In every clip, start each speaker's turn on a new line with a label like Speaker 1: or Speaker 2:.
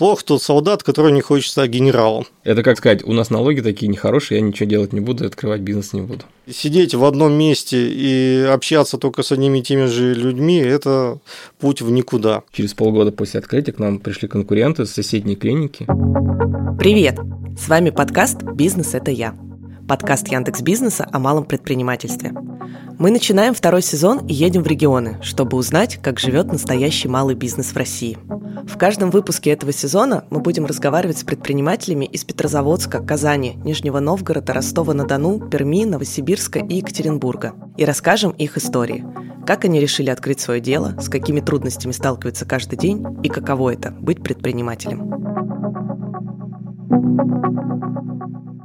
Speaker 1: Плохо тот солдат, который не хочет стать генералом.
Speaker 2: Это как сказать, у нас налоги такие нехорошие, я ничего делать не буду, открывать бизнес не буду.
Speaker 1: Сидеть в одном месте и общаться только с одними и теми же людьми – это путь в никуда.
Speaker 2: Через полгода после открытия к нам пришли конкуренты с соседней клиники.
Speaker 3: Привет! С вами подкаст «Бизнес – это я» подкаст Яндекс Бизнеса о малом предпринимательстве. Мы начинаем второй сезон и едем в регионы, чтобы узнать, как живет настоящий малый бизнес в России. В каждом выпуске этого сезона мы будем разговаривать с предпринимателями из Петрозаводска, Казани, Нижнего Новгорода, Ростова-на-Дону, Перми, Новосибирска и Екатеринбурга и расскажем их истории. Как они решили открыть свое дело, с какими трудностями сталкиваются каждый день и каково это – быть предпринимателем.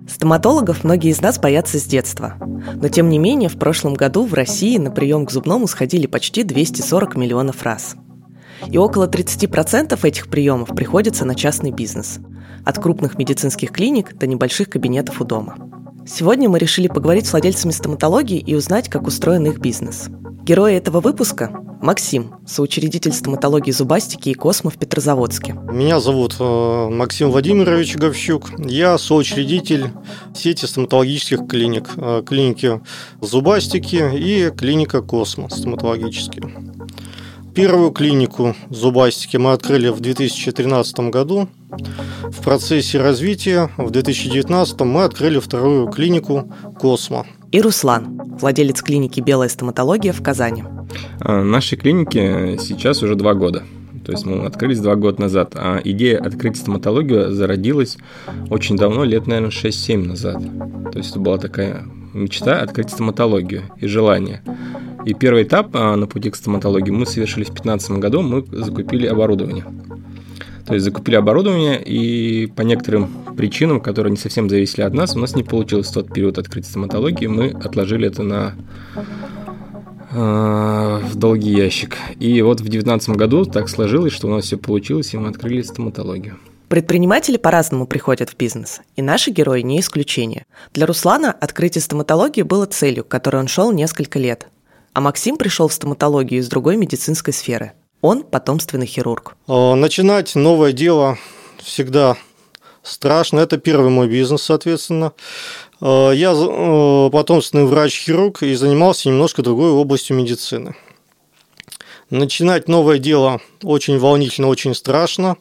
Speaker 3: Стоматологов многие из нас боятся с детства. Но тем не менее, в прошлом году в России на прием к зубному сходили почти 240 миллионов раз. И около 30% этих приемов приходится на частный бизнес. От крупных медицинских клиник до небольших кабинетов у дома. Сегодня мы решили поговорить с владельцами стоматологии и узнать, как устроен их бизнес. Герои этого выпуска – Максим, соучредитель стоматологии зубастики и космо в Петрозаводске.
Speaker 1: Меня зовут э, Максим Владимирович Говщук. Я соучредитель сети стоматологических клиник. Э, клиники зубастики и клиника Космо стоматологические. Первую клинику зубастики мы открыли в 2013 году. В процессе развития в 2019 мы открыли вторую клинику Космо.
Speaker 3: И Руслан, владелец клиники «Белая стоматология» в Казани.
Speaker 2: А, нашей клинике сейчас уже два года. То есть мы открылись два года назад. А идея открыть стоматологию зародилась очень давно, лет, наверное, 6-7 назад. То есть это была такая мечта открыть стоматологию и желание. И первый этап а, на пути к стоматологии мы совершили в 2015 году, мы закупили оборудование. То есть закупили оборудование, и по некоторым причинам, которые не совсем зависели от нас, у нас не получилось в тот период открыть стоматологию, мы отложили это на э, в долгий ящик. И вот в 2019 году так сложилось, что у нас все получилось, и мы открыли стоматологию.
Speaker 3: Предприниматели по-разному приходят в бизнес, и наши герои не исключение. Для Руслана открытие стоматологии было целью, к которой он шел несколько лет. А Максим пришел в стоматологию из другой медицинской сферы. Он потомственный хирург.
Speaker 1: А, начинать новое дело всегда страшно. Это первый мой бизнес, соответственно. А, я э, потомственный врач-хирург и занимался немножко другой областью медицины. Начинать новое дело очень волнительно, очень страшно.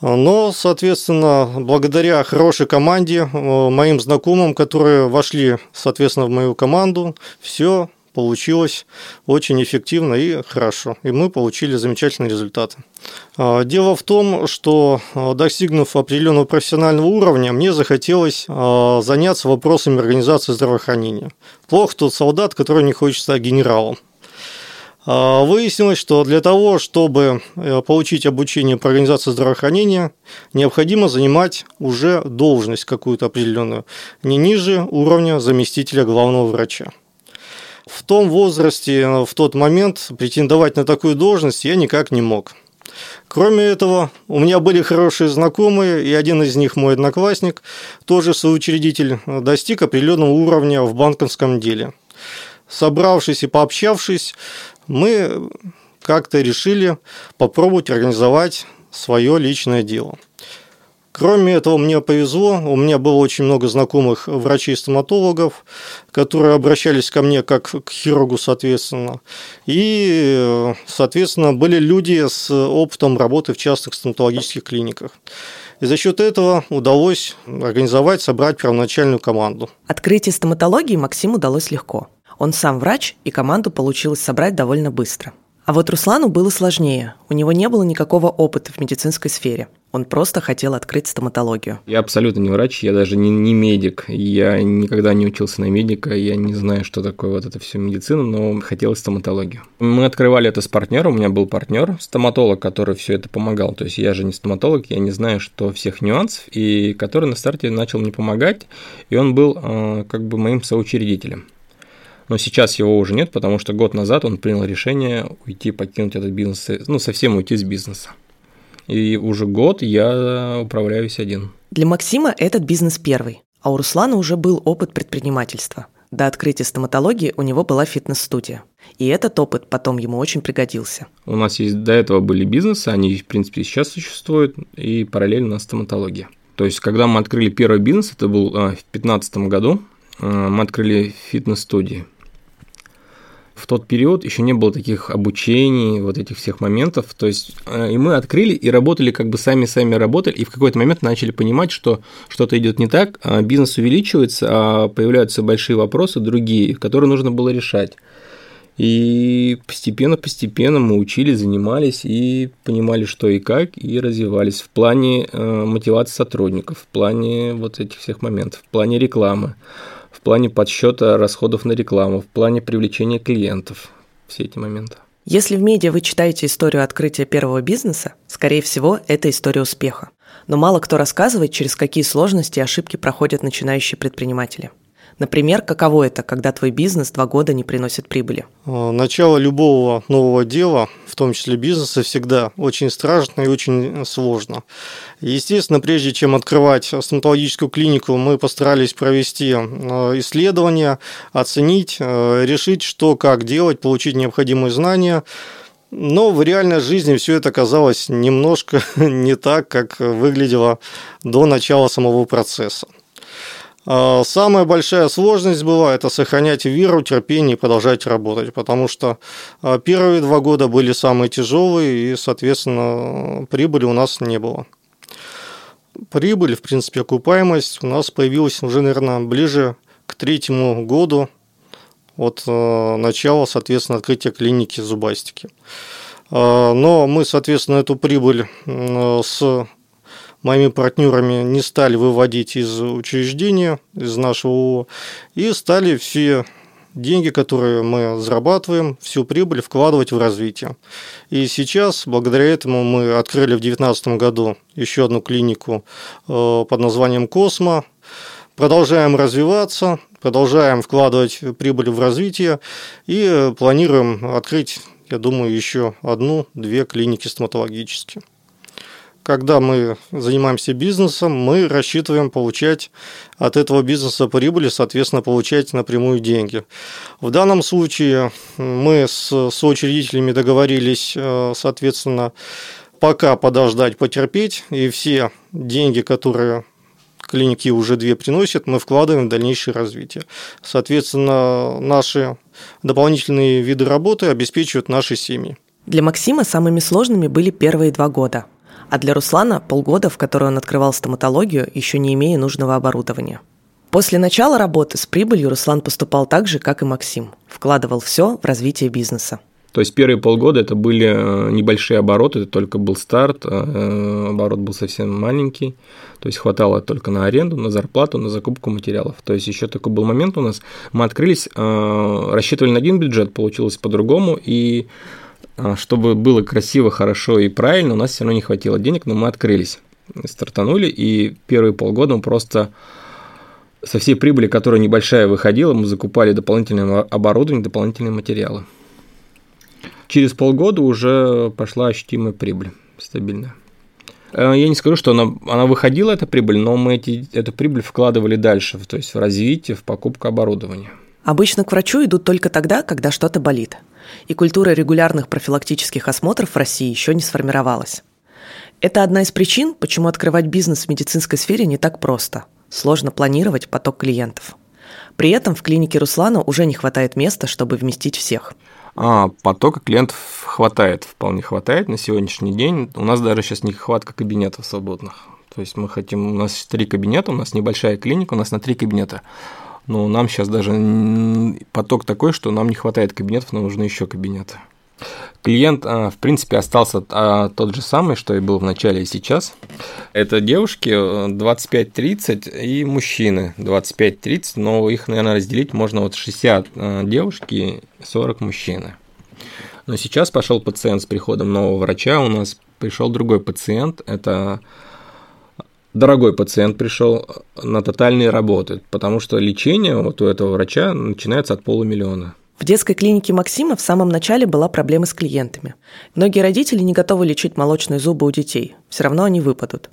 Speaker 1: Но, соответственно, благодаря хорошей команде, э, моим знакомым, которые вошли, соответственно, в мою команду, все получилось очень эффективно и хорошо. И мы получили замечательные результаты. А, дело в том, что а, достигнув определенного профессионального уровня, мне захотелось а, заняться вопросами организации здравоохранения. Плохо тот солдат, который не хочет стать генералом. Выяснилось, что для того, чтобы э, получить обучение по организации здравоохранения, необходимо занимать уже должность какую-то определенную, не ниже уровня заместителя главного врача. В том возрасте, в тот момент претендовать на такую должность я никак не мог. Кроме этого, у меня были хорошие знакомые, и один из них мой одноклассник, тоже соучредитель, достиг определенного уровня в банковском деле. Собравшись и пообщавшись, мы как-то решили попробовать организовать свое личное дело – Кроме этого, мне повезло, у меня было очень много знакомых врачей-стоматологов, которые обращались ко мне как к хирургу, соответственно. И, соответственно, были люди с опытом работы в частных стоматологических клиниках. И за счет этого удалось организовать, собрать первоначальную команду.
Speaker 3: Открытие стоматологии Максиму удалось легко. Он сам врач, и команду получилось собрать довольно быстро. А вот Руслану было сложнее. У него не было никакого опыта в медицинской сфере. Он просто хотел открыть стоматологию.
Speaker 2: Я абсолютно не врач, я даже не, не медик. Я никогда не учился на медика, я не знаю, что такое вот это все медицина, но хотелось стоматологию. Мы открывали это с партнером, у меня был партнер, стоматолог, который все это помогал. То есть я же не стоматолог, я не знаю, что всех нюансов, и который на старте начал мне помогать, и он был э, как бы моим соучредителем но сейчас его уже нет, потому что год назад он принял решение уйти, покинуть этот бизнес, ну, совсем уйти с бизнеса. И уже год я управляюсь один.
Speaker 3: Для Максима этот бизнес первый, а у Руслана уже был опыт предпринимательства. до открытия стоматологии у него была фитнес-студия. И этот опыт потом ему очень пригодился.
Speaker 2: У нас есть до этого были бизнесы, они, в принципе, сейчас существуют, и параллельно стоматология. То есть, когда мы открыли первый бизнес, это был а, в 2015 году, а, мы открыли фитнес-студии в тот период еще не было таких обучений, вот этих всех моментов. То есть, э, и мы открыли и работали, как бы сами-сами работали, и в какой-то момент начали понимать, что что-то идет не так, а бизнес увеличивается, а появляются большие вопросы другие, которые нужно было решать. И постепенно-постепенно мы учили, занимались и понимали, что и как, и развивались в плане э, мотивации сотрудников, в плане вот этих всех моментов, в плане рекламы в плане подсчета расходов на рекламу, в плане привлечения клиентов. Все эти моменты.
Speaker 3: Если в медиа вы читаете историю открытия первого бизнеса, скорее всего, это история успеха. Но мало кто рассказывает, через какие сложности и ошибки проходят начинающие предприниматели – Например, каково это, когда твой бизнес два года не приносит прибыли?
Speaker 1: А, начало любого нового дела, в том числе бизнеса, всегда очень страшно и очень сложно. Естественно, прежде чем открывать стоматологическую клинику, мы постарались провести а, исследования, оценить, решить, что, как делать, получить необходимые знания. Но в реальной жизни все это казалось немножко не так, как выглядело до начала самого процесса. А, самая большая сложность была это сохранять веру, терпение и продолжать работать, потому что а, первые два года были самые тяжелые, и, соответственно, прибыли у нас не было. Прибыль, в принципе, окупаемость у нас появилась уже, наверное, ближе к третьему году от а, начала, соответственно, открытия клиники зубастики. Но мы, соответственно, эту прибыль с моими партнерами не стали выводить из учреждения, из нашего ООО, и стали все деньги, которые мы зарабатываем, всю прибыль вкладывать в развитие. И сейчас, благодаря этому, мы открыли в 2019 году еще одну клинику э, под названием «Космо», продолжаем развиваться, продолжаем вкладывать прибыль в развитие и планируем открыть, я думаю, еще одну-две клиники стоматологические когда мы занимаемся бизнесом, мы рассчитываем получать от этого бизнеса прибыль и, соответственно, получать напрямую деньги. В данном случае мы с соучредителями договорились, э, соответственно, пока подождать, потерпеть, и все деньги, которые клиники уже две приносят, мы вкладываем в дальнейшее развитие. Соответственно, наши дополнительные виды работы обеспечивают наши семьи.
Speaker 3: Для Максима самыми сложными были первые два года – а для Руслана полгода, в который он открывал стоматологию, еще не имея нужного оборудования. После начала работы с прибылью Руслан поступал так же, как и Максим. Вкладывал все в развитие бизнеса.
Speaker 2: То есть первые полгода это были э, небольшие обороты, это только был старт, э, оборот был совсем маленький, то есть хватало только на аренду, на зарплату, на закупку материалов. То есть еще такой был момент у нас, мы открылись, э, рассчитывали на один бюджет, получилось по-другому, и а, чтобы было красиво, хорошо и правильно, у нас все равно не хватило денег, но мы открылись, стартанули, и первые полгода мы просто со всей прибыли, которая небольшая выходила, мы закупали дополнительное оборудование, дополнительные материалы. Через полгода уже пошла ощутимая прибыль, стабильная. Э, я не скажу, что она, она выходила, эта прибыль, но мы эти, эту прибыль вкладывали дальше, то есть в развитие, в покупку оборудования.
Speaker 3: Обычно к врачу идут только тогда, когда что-то болит – и культура регулярных профилактических осмотров в России еще не сформировалась. Это одна из причин, почему открывать бизнес в медицинской сфере не так просто. Сложно планировать поток клиентов. При этом в клинике Руслана уже не хватает места, чтобы вместить всех.
Speaker 2: А, потока клиентов хватает, вполне хватает на сегодняшний день. У нас даже сейчас нехватка кабинетов свободных. То есть мы хотим, у нас три кабинета, у нас небольшая клиника, у нас на три кабинета но нам сейчас даже поток такой, что нам не хватает кабинетов, нам нужны еще кабинеты. Клиент, а, в принципе, остался а, тот же самый, что и был в начале и сейчас. Это девушки 25-30 э, и мужчины 25-30, но их, наверное, разделить можно вот 60 а, девушки, 40 мужчины. Но сейчас пошел пациент с приходом нового врача, у нас пришел другой пациент, это дорогой пациент пришел на тотальные работы, потому что лечение вот у этого врача начинается от полумиллиона.
Speaker 3: В детской клинике Максима в самом начале была проблема с клиентами. Многие родители не готовы лечить молочные зубы у детей, все равно они выпадут.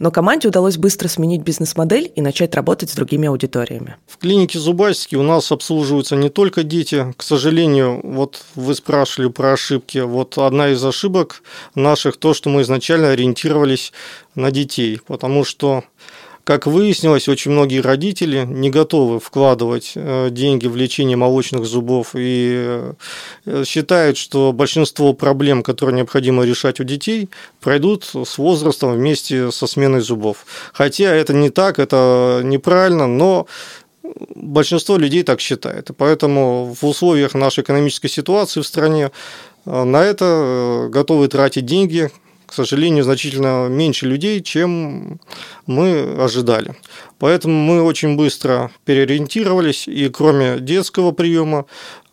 Speaker 3: Но команде удалось быстро сменить бизнес-модель и начать работать с другими аудиториями.
Speaker 1: В клинике зубастики у нас обслуживаются не только дети. К сожалению, вот вы спрашивали про ошибки. Вот одна из ошибок наших то, что мы изначально ориентировались на детей, потому что как выяснилось, очень многие родители не готовы вкладывать э, деньги в лечение молочных зубов и э, считают, что большинство проблем, которые необходимо решать у детей, пройдут с возрастом вместе со сменой зубов. Хотя это не так, это неправильно, но большинство людей так считает. И поэтому в условиях нашей экономической ситуации в стране э, на это готовы тратить деньги, к сожалению, значительно меньше людей, чем мы ожидали. Поэтому мы очень быстро переориентировались, и кроме детского приема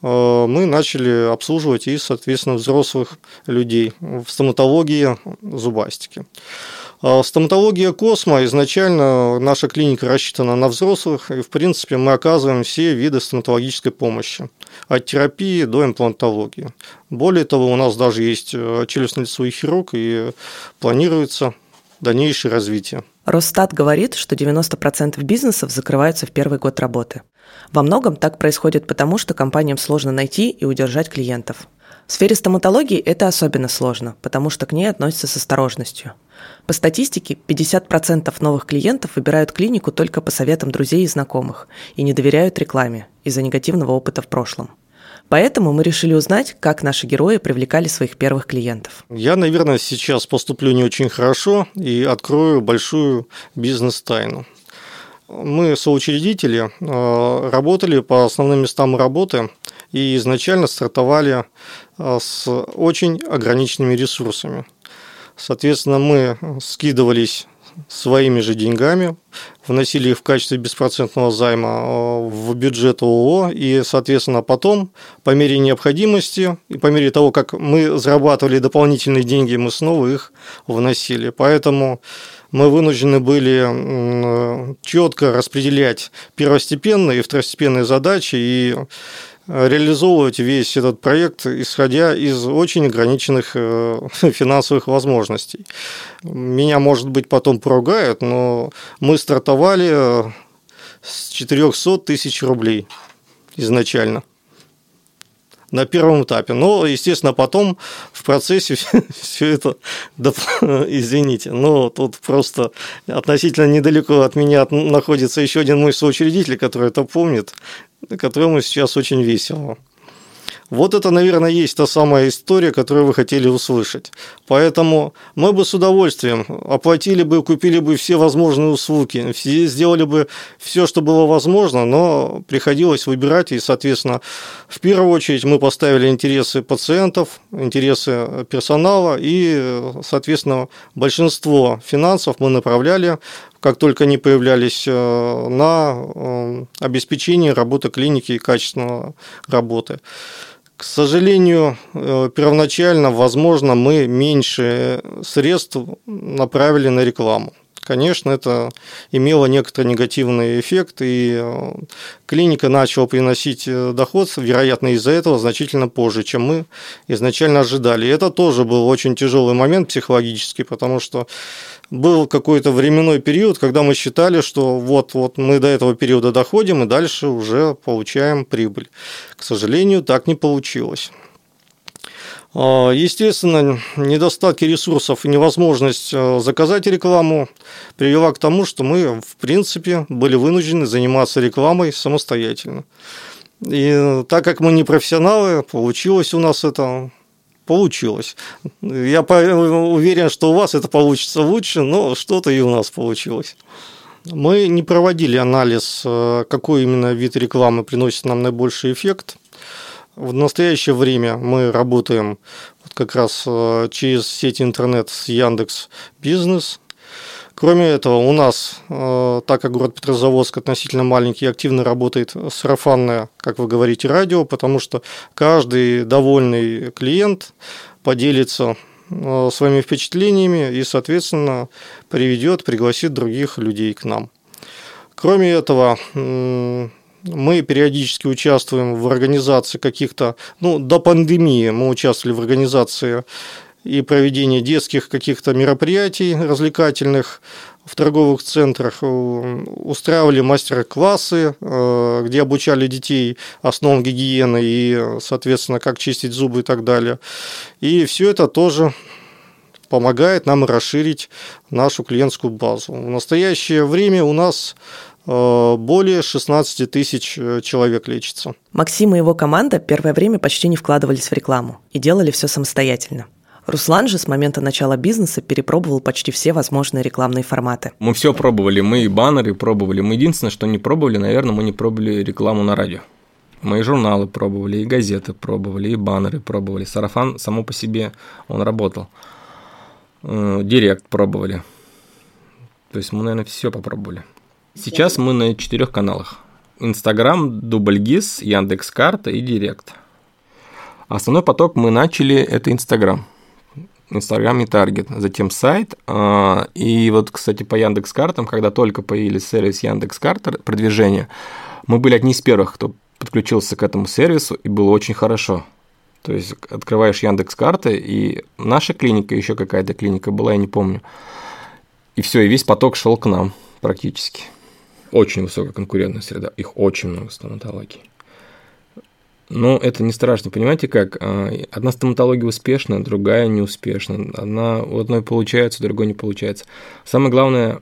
Speaker 1: э, мы начали обслуживать и, соответственно, взрослых людей в стоматологии зубастики. А стоматология Космо изначально наша клиника рассчитана на взрослых, и в принципе мы оказываем все виды стоматологической помощи, от терапии до имплантологии. Более того, у нас даже есть э, челюстно-лицевой хирург, и планируется дальнейшее развитие.
Speaker 3: Росстат говорит, что 90% бизнесов закрываются в первый год работы. Во многом так происходит потому, что компаниям сложно найти и удержать клиентов. В сфере стоматологии это особенно сложно, потому что к ней относятся с осторожностью. По статистике, 50% новых клиентов выбирают клинику только по советам друзей и знакомых и не доверяют рекламе из-за негативного опыта в прошлом. Поэтому мы решили узнать, как наши герои привлекали своих первых клиентов.
Speaker 1: Я, наверное, сейчас поступлю не очень хорошо и открою большую бизнес-тайну. Мы, соучредители, э, работали по основным местам работы и изначально стартовали э, с очень ограниченными ресурсами. Соответственно, мы скидывались своими же деньгами, вносили их в качестве беспроцентного займа э, в бюджет ООО, и, соответственно, потом, по мере необходимости и по мере того, как мы зарабатывали дополнительные деньги, мы снова их вносили. Поэтому мы вынуждены были четко распределять первостепенные и второстепенные задачи и реализовывать весь этот проект, исходя из очень ограниченных э, финансовых возможностей. Меня, может быть, потом поругают, но мы стартовали э, с 400 тысяч рублей изначально на первом этапе. Но, естественно, потом в процессе все это, извините, но тут просто относительно недалеко от меня находится еще один мой соучредитель, который это помнит, которому сейчас очень весело. Вот это, наверное, есть та самая история, которую вы хотели услышать. Поэтому мы бы с удовольствием оплатили бы, купили бы все возможные услуги, сделали бы все, что было возможно, но приходилось выбирать, и, соответственно, в первую очередь мы поставили интересы пациентов, интересы персонала, и, соответственно, большинство финансов мы направляли как только они появлялись э, на э, обеспечение работы клиники и качественного работы. К сожалению, э, первоначально, возможно, мы меньше средств направили на рекламу. Конечно, это имело некоторый негативный эффект, и э, клиника начала приносить э, доход, вероятно, из-за этого значительно позже, чем мы изначально ожидали. И это тоже был очень тяжелый момент психологический, потому что был какой-то временной период, когда мы считали, что вот, вот мы до этого периода доходим и дальше уже получаем прибыль. К сожалению, так не получилось. А, естественно, недостатки ресурсов и невозможность а, заказать рекламу привела к тому, что мы, в принципе, были вынуждены заниматься рекламой самостоятельно. И так как мы не профессионалы, получилось у нас это получилось. Я уверен, что у вас это получится лучше, но что-то и у нас получилось. Мы не проводили анализ, э, какой именно вид рекламы приносит нам наибольший эффект. В настоящее время мы работаем как раз э, через сеть интернет с Яндекс Бизнес – Кроме этого, у нас, э, так как город Петрозаводск относительно маленький, активно работает сарафанное, как вы говорите, радио, потому что каждый довольный клиент поделится э, своими впечатлениями и, соответственно, приведет, пригласит других людей к нам. Кроме этого, мы периодически участвуем в организации каких-то, ну, до пандемии мы участвовали в организации и проведение детских каких-то мероприятий развлекательных. в торговых центрах, устраивали мастер-классы, где обучали детей основам гигиены и, соответственно, как чистить зубы и так далее. И все это тоже помогает нам расширить нашу клиентскую базу. В настоящее время у нас э, более 16 тысяч э, человек лечится.
Speaker 3: Максим и его команда первое время почти не вкладывались в рекламу и делали все самостоятельно. Руслан же с момента начала бизнеса перепробовал почти все возможные рекламные форматы.
Speaker 2: Мы все пробовали, мы и баннеры пробовали. Мы единственное, что не пробовали, наверное, мы не пробовали рекламу на радио. Мы и журналы пробовали, и газеты пробовали, и баннеры пробовали. Сарафан само по себе, он работал. Э, директ пробовали. То есть мы, наверное, все попробовали. Сейчас мы на четырех каналах. Инстаграм, Дубльгиз, Яндекс.Карта и Директ. Основной поток мы начали – это Инстаграм. Инстаграм и Таргет, затем сайт. А, и вот, кстати, по Яндекс Картам, когда только появились сервис Яндекс Карта продвижение, мы были одни из первых, кто подключился к этому сервису, и было очень хорошо. То есть открываешь Яндекс карты, и наша клиника, еще какая-то клиника была, я не помню. И все, и весь поток шел к нам практически. Очень высокая конкурентная среда. Их очень много стоматологий. Но это не страшно. Понимаете как? А, одна стоматология успешна, другая неуспешна. Одна у одной получается, у другой не получается. Самое главное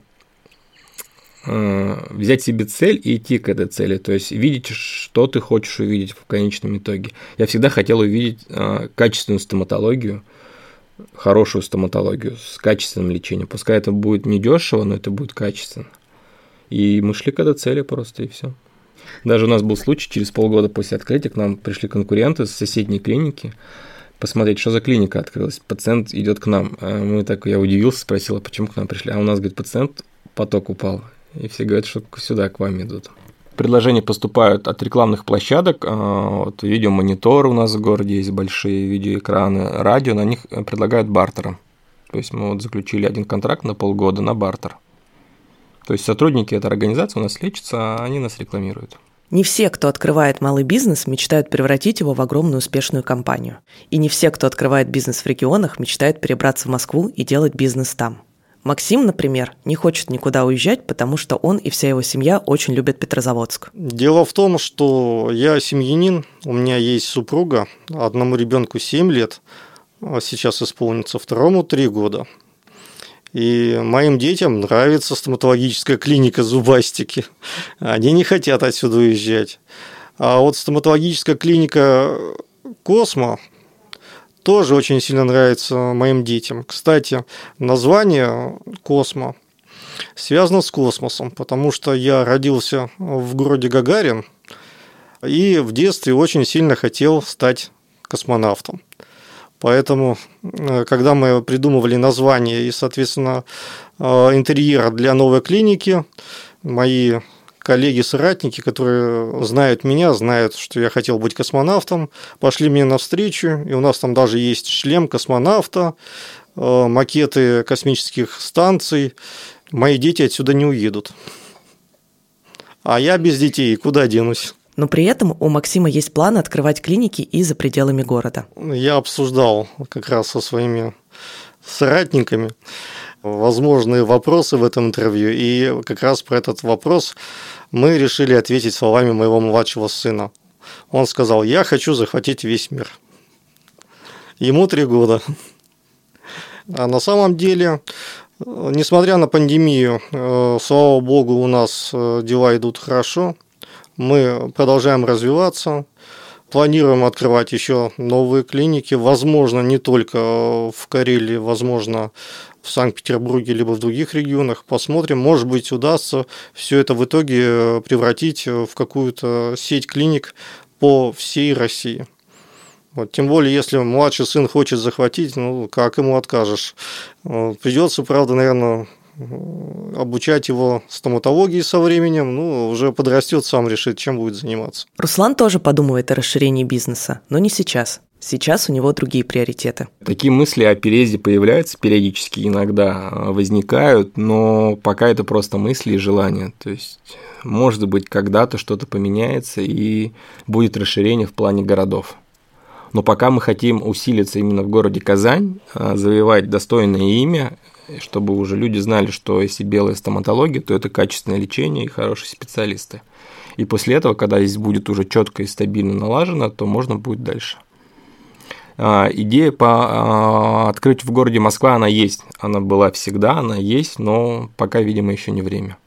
Speaker 2: Э, взять себе цель и идти к этой цели, то есть видеть, что ты хочешь увидеть в конечном итоге. Я всегда хотел увидеть э, качественную стоматологию, хорошую стоматологию с качественным лечением. Пускай это будет недешево, но это будет качественно. И мы шли к этой цели просто, и все. Даже у нас был случай, через полгода после открытия к нам пришли конкуренты с соседней клиники, посмотреть, что за клиника открылась. Пациент идет к нам. А мы так, я удивился, спросил, а почему к нам пришли. А у нас, говорит, пациент поток упал и все говорят, что сюда к вам идут. Предложения поступают от рекламных площадок, а, вот видеомонитор у нас в городе есть большие видеоэкраны, радио, на них предлагают бартером. То есть мы вот заключили один контракт на полгода на бартер. То есть сотрудники этой организации у нас лечатся, а они нас рекламируют.
Speaker 3: Не все, кто открывает малый бизнес, мечтают превратить его в огромную успешную компанию. И не все, кто открывает бизнес в регионах, мечтают перебраться в Москву и делать бизнес там. Максим, например, не хочет никуда уезжать, потому что он и вся его семья очень любят Петрозаводск.
Speaker 1: Дело в том, что я семьянин, у меня есть супруга, одному ребенку 7 лет, а сейчас исполнится второму 3 года. И моим детям нравится стоматологическая клиника зубастики. Они не хотят отсюда уезжать. А вот стоматологическая клиника Космо, тоже очень сильно нравится моим детям. Кстати, название «Космо» связано с космосом, потому что я родился в городе Гагарин и в детстве очень сильно хотел стать космонавтом. Поэтому, э, когда мы придумывали название и, соответственно, э, интерьер для новой клиники, мои коллеги-соратники, которые знают меня, знают, что я хотел быть космонавтом, пошли мне навстречу, и у нас там даже есть шлем космонавта, э, макеты космических станций. Мои дети отсюда не уедут. А я без детей куда денусь?
Speaker 3: Но при этом у Максима есть план открывать клиники и за пределами города.
Speaker 1: Я обсуждал как раз со своими соратниками возможные вопросы в этом интервью. И как раз про этот вопрос мы решили ответить словами моего младшего сына. Он сказал, я хочу захватить весь мир. Ему три года. А на самом деле, несмотря на пандемию, э, слава богу, у нас э, дела идут хорошо. Мы продолжаем развиваться, Планируем открывать еще новые клиники, возможно, не только в Карелии, возможно, в Санкт-Петербурге, либо в других регионах. Посмотрим, может быть, удастся все это в итоге э, превратить в какую-то сеть клиник по всей России. Вот, тем более, если младший сын хочет захватить, ну, как ему откажешь? Придется, правда, наверное, обучать его стоматологии со временем, ну, уже подрастет, сам решит, чем будет заниматься.
Speaker 3: Руслан тоже подумывает о расширении бизнеса, но не сейчас. Сейчас у него другие приоритеты.
Speaker 2: Такие мысли о переезде появляются периодически, иногда а, возникают, но пока это просто мысли и желания. То есть, может быть, когда-то что-то поменяется и будет расширение в плане городов. Но пока мы хотим усилиться именно в городе Казань, а, завоевать достойное имя, чтобы уже люди знали, что если белая стоматология, то это качественное лечение и хорошие специалисты. И после этого, когда здесь будет уже четко и стабильно налажено, то можно будет дальше. А, идея по а, открыть в городе Москва, она есть. Она была всегда, она есть, но пока, видимо, еще не время.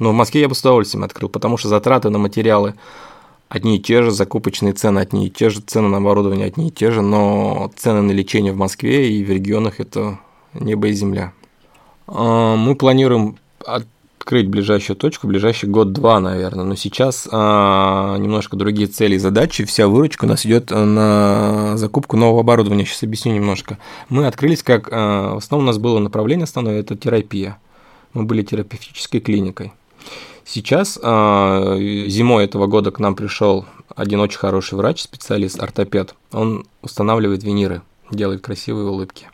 Speaker 2: Но в Москве я бы с удовольствием открыл, потому что затраты на материалы одни и те же, закупочные цены одни и те же, цены на оборудование одни и те же, но цены на лечение в Москве и в регионах – это небо и земля. А, мы планируем открыть ближайшую точку, ближайший год-два, наверное. Но сейчас а, немножко другие цели и задачи. Вся выручка у нас идет на закупку нового оборудования. Сейчас объясню немножко. Мы открылись как... А, в основном у нас было направление основное – это терапия. Мы были терапевтической клиникой. Сейчас зимой этого года к нам пришел один очень хороший врач, специалист, ортопед. Он устанавливает виниры, делает красивые улыбки.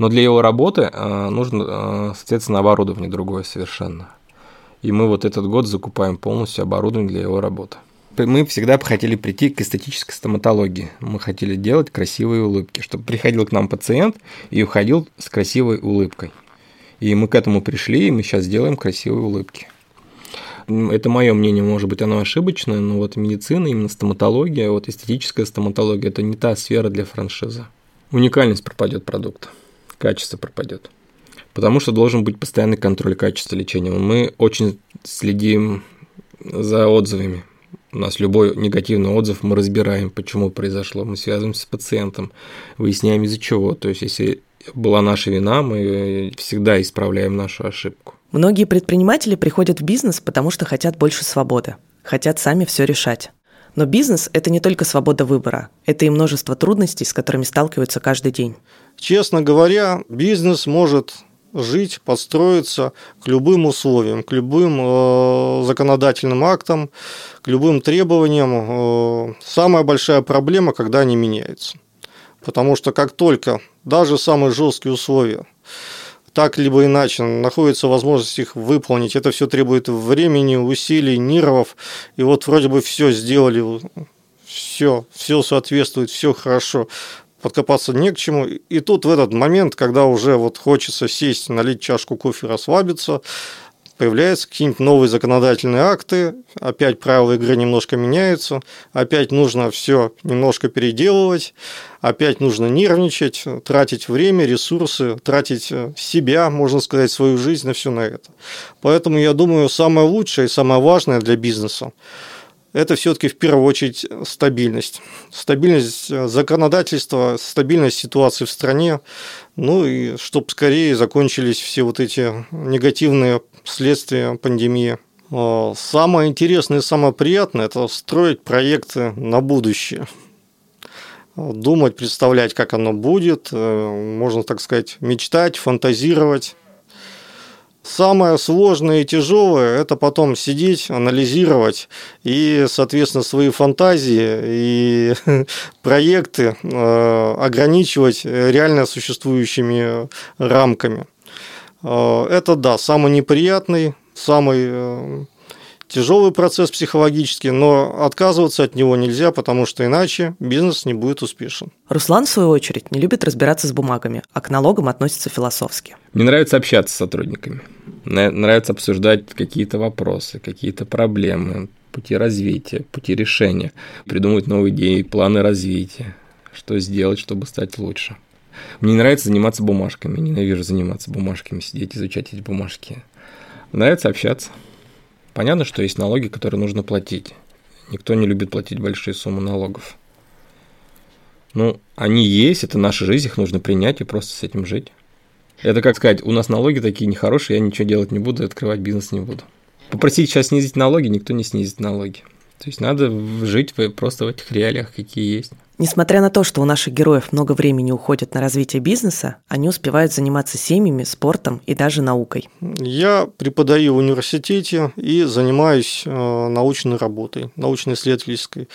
Speaker 2: Но для его работы э, нужно, э, соответственно, оборудование другое совершенно. И мы вот этот год закупаем полностью оборудование для его работы. Мы всегда хотели прийти к эстетической стоматологии. Мы хотели делать красивые улыбки, чтобы приходил к нам пациент и уходил с красивой улыбкой. И мы к этому пришли, и мы сейчас делаем красивые улыбки. Это мое мнение, может быть, оно ошибочное, но вот медицина, именно стоматология, вот эстетическая стоматология – это не та сфера для франшизы. Уникальность пропадет продукта качество пропадет. Потому что должен быть постоянный контроль качества лечения. Мы очень следим за отзывами. У нас любой негативный отзыв мы разбираем, почему произошло. Мы связываемся с пациентом, выясняем из-за чего. То есть, если была наша вина, мы всегда исправляем нашу ошибку.
Speaker 3: Многие предприниматели приходят в бизнес, потому что хотят больше свободы, хотят сами все решать. Но бизнес – это не только свобода выбора, это и множество трудностей, с которыми сталкиваются каждый день.
Speaker 1: Честно говоря, бизнес может жить, подстроиться к любым условиям, к любым э, законодательным актам, к любым требованиям. Э, самая большая проблема, когда они меняются. Потому что как только даже самые жесткие условия так либо иначе находится возможность их выполнить. Это все требует времени, усилий, нервов. И вот вроде бы все сделали, все, все соответствует, все хорошо подкопаться не к чему. И тут в этот момент, когда уже вот хочется сесть, налить чашку кофе, расслабиться, появляются какие-нибудь новые законодательные акты, опять правила игры немножко меняются, опять нужно все немножко переделывать, опять нужно нервничать, тратить время, ресурсы, тратить э, себя, можно сказать, свою жизнь на все на это. Поэтому я думаю, самое лучшее и самое важное для бизнеса это все-таки в первую очередь стабильность. Стабильность э, законодательства, стабильность ситуации в стране, ну и чтобы скорее закончились все вот эти негативные следствия пандемии. А, самое интересное и самое приятное – это строить проекты на будущее. Думать, представлять, как оно будет, э, можно так сказать, мечтать, фантазировать. Самое сложное и тяжелое – это потом сидеть, анализировать и, соответственно, свои фантазии и проекты э, ограничивать реально существующими рамками. Э, это, да, самый неприятный, самый э, тяжелый процесс психологический, но отказываться от него нельзя, потому что иначе бизнес не будет успешен.
Speaker 3: Руслан, в свою очередь, не любит разбираться с бумагами, а к налогам относится философски.
Speaker 2: Мне нравится общаться с сотрудниками, нравится обсуждать какие-то вопросы, какие-то проблемы, пути развития, пути решения, придумывать новые идеи, планы развития, что сделать, чтобы стать лучше. Мне нравится заниматься бумажками, ненавижу заниматься бумажками, сидеть, изучать эти бумажки. Нравится общаться. Понятно, что есть налоги, которые нужно платить. Никто не любит платить большие суммы налогов. Ну, они есть, это наша жизнь, их нужно принять и просто с этим жить. Это как сказать, у нас налоги такие нехорошие, я ничего делать не буду, открывать бизнес не буду. Попросить сейчас снизить налоги, никто не снизит налоги. То есть надо жить просто в этих реалиях, какие есть.
Speaker 3: Несмотря на то, что у наших героев много времени уходит на развитие бизнеса, они успевают заниматься семьями, спортом и даже наукой.
Speaker 1: Я преподаю в университете и занимаюсь э, научной работой, научно-исследовательской.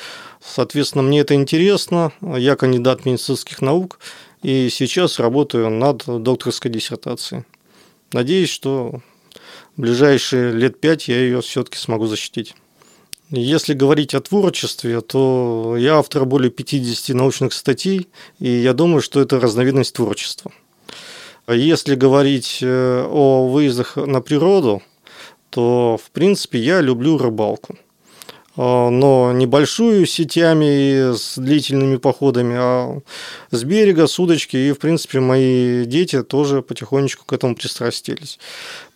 Speaker 1: Соответственно, мне это интересно. Я кандидат медицинских наук и сейчас работаю над докторской диссертацией. Надеюсь, что в ближайшие лет пять я ее все-таки смогу защитить. Если говорить о творчестве, то я автор более 50 научных статей, и я думаю, что это разновидность творчества. Если говорить э, о выездах на природу, то, в принципе, я люблю рыбалку. А, но небольшую сетями с длительными походами, а с берега, с удочки. И, в принципе, мои дети тоже потихонечку к этому пристрастились.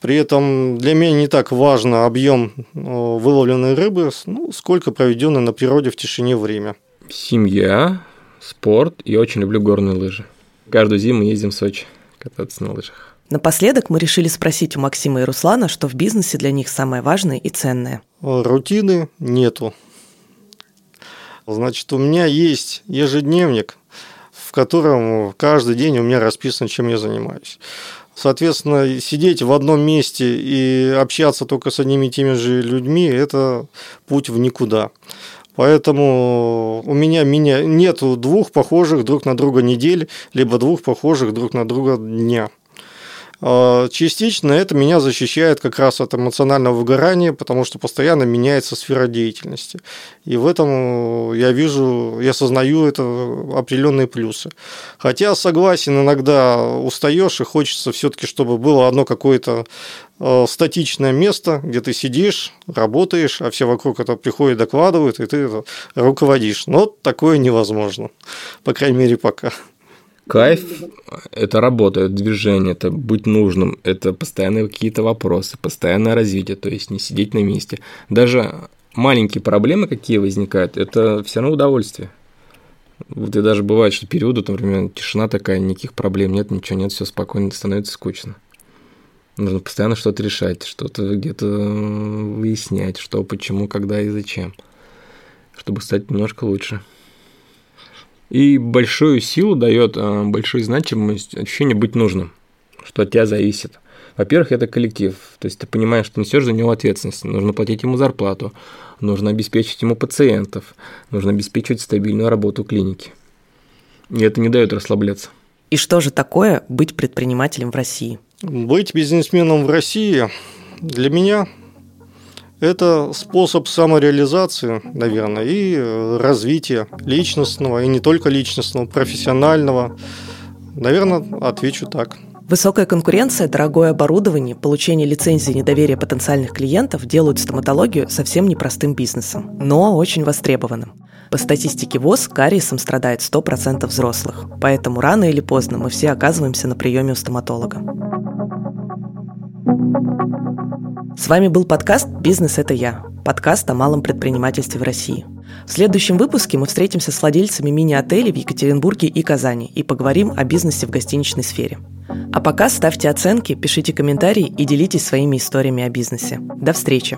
Speaker 1: При этом для меня не так важно объем а, выловленной рыбы, ну, сколько проведенное на природе в тишине время.
Speaker 2: Семья, спорт и очень люблю горные лыжи. Каждую зиму ездим в Сочи кататься на лыжах.
Speaker 3: Напоследок мы решили спросить у Максима и Руслана, что в бизнесе для них самое важное и ценное.
Speaker 1: Рутины нету. Значит, у меня есть ежедневник, в котором каждый день у меня расписано, чем я занимаюсь. Соответственно, сидеть в одном месте и общаться только с одними и теми же людьми – это путь в никуда. Поэтому у меня, меня нету двух похожих друг на друга недель, либо двух похожих друг на друга дня. А, частично это меня защищает как раз от эмоционального выгорания, потому что постоянно меняется сфера деятельности. И в этом я вижу, я осознаю это определенные плюсы. Хотя согласен, иногда устаешь и хочется все-таки, чтобы было одно какое-то статичное место, где ты сидишь, работаешь, а все вокруг это приходят, докладывают, и ты руководишь. Но такое невозможно, по крайней мере, пока.
Speaker 2: Кайф – это работа, это движение, это быть нужным, это постоянные какие-то вопросы, постоянное развитие, то есть не сидеть на месте. Даже маленькие проблемы, какие возникают, это все равно удовольствие. Вот и даже бывает, что периоды, например, тишина такая, никаких проблем нет, ничего нет, все спокойно, становится скучно. Нужно постоянно что-то решать, что-то где-то выяснять, что, почему, когда и зачем, чтобы стать немножко лучше. И большую силу дает, а, большую значимость, ощущение быть нужным, что от тебя зависит. Во-первых, это коллектив, то есть ты понимаешь, что несешь за него ответственность, нужно платить ему зарплату, нужно обеспечить ему пациентов, нужно обеспечивать стабильную работу клиники. И это не дает расслабляться.
Speaker 3: И что же такое быть предпринимателем в России?
Speaker 1: Быть бизнесменом в России для меня это способ самореализации, наверное, и э, развития личностного, и не только личностного, профессионального. Наверное, отвечу так.
Speaker 3: Высокая конкуренция, дорогое оборудование, получение лицензии недоверие потенциальных клиентов делают стоматологию совсем непростым бизнесом, но очень востребованным. По статистике ВОЗ кариесом страдает 100% взрослых, поэтому рано или поздно мы все оказываемся на приеме у стоматолога. С вами был подкаст «Бизнес – это я», подкаст о малом предпринимательстве в России. В следующем выпуске мы встретимся с владельцами мини-отелей в Екатеринбурге и Казани и поговорим о бизнесе в гостиничной сфере. А пока ставьте оценки, пишите комментарии и делитесь своими историями о бизнесе. До встречи!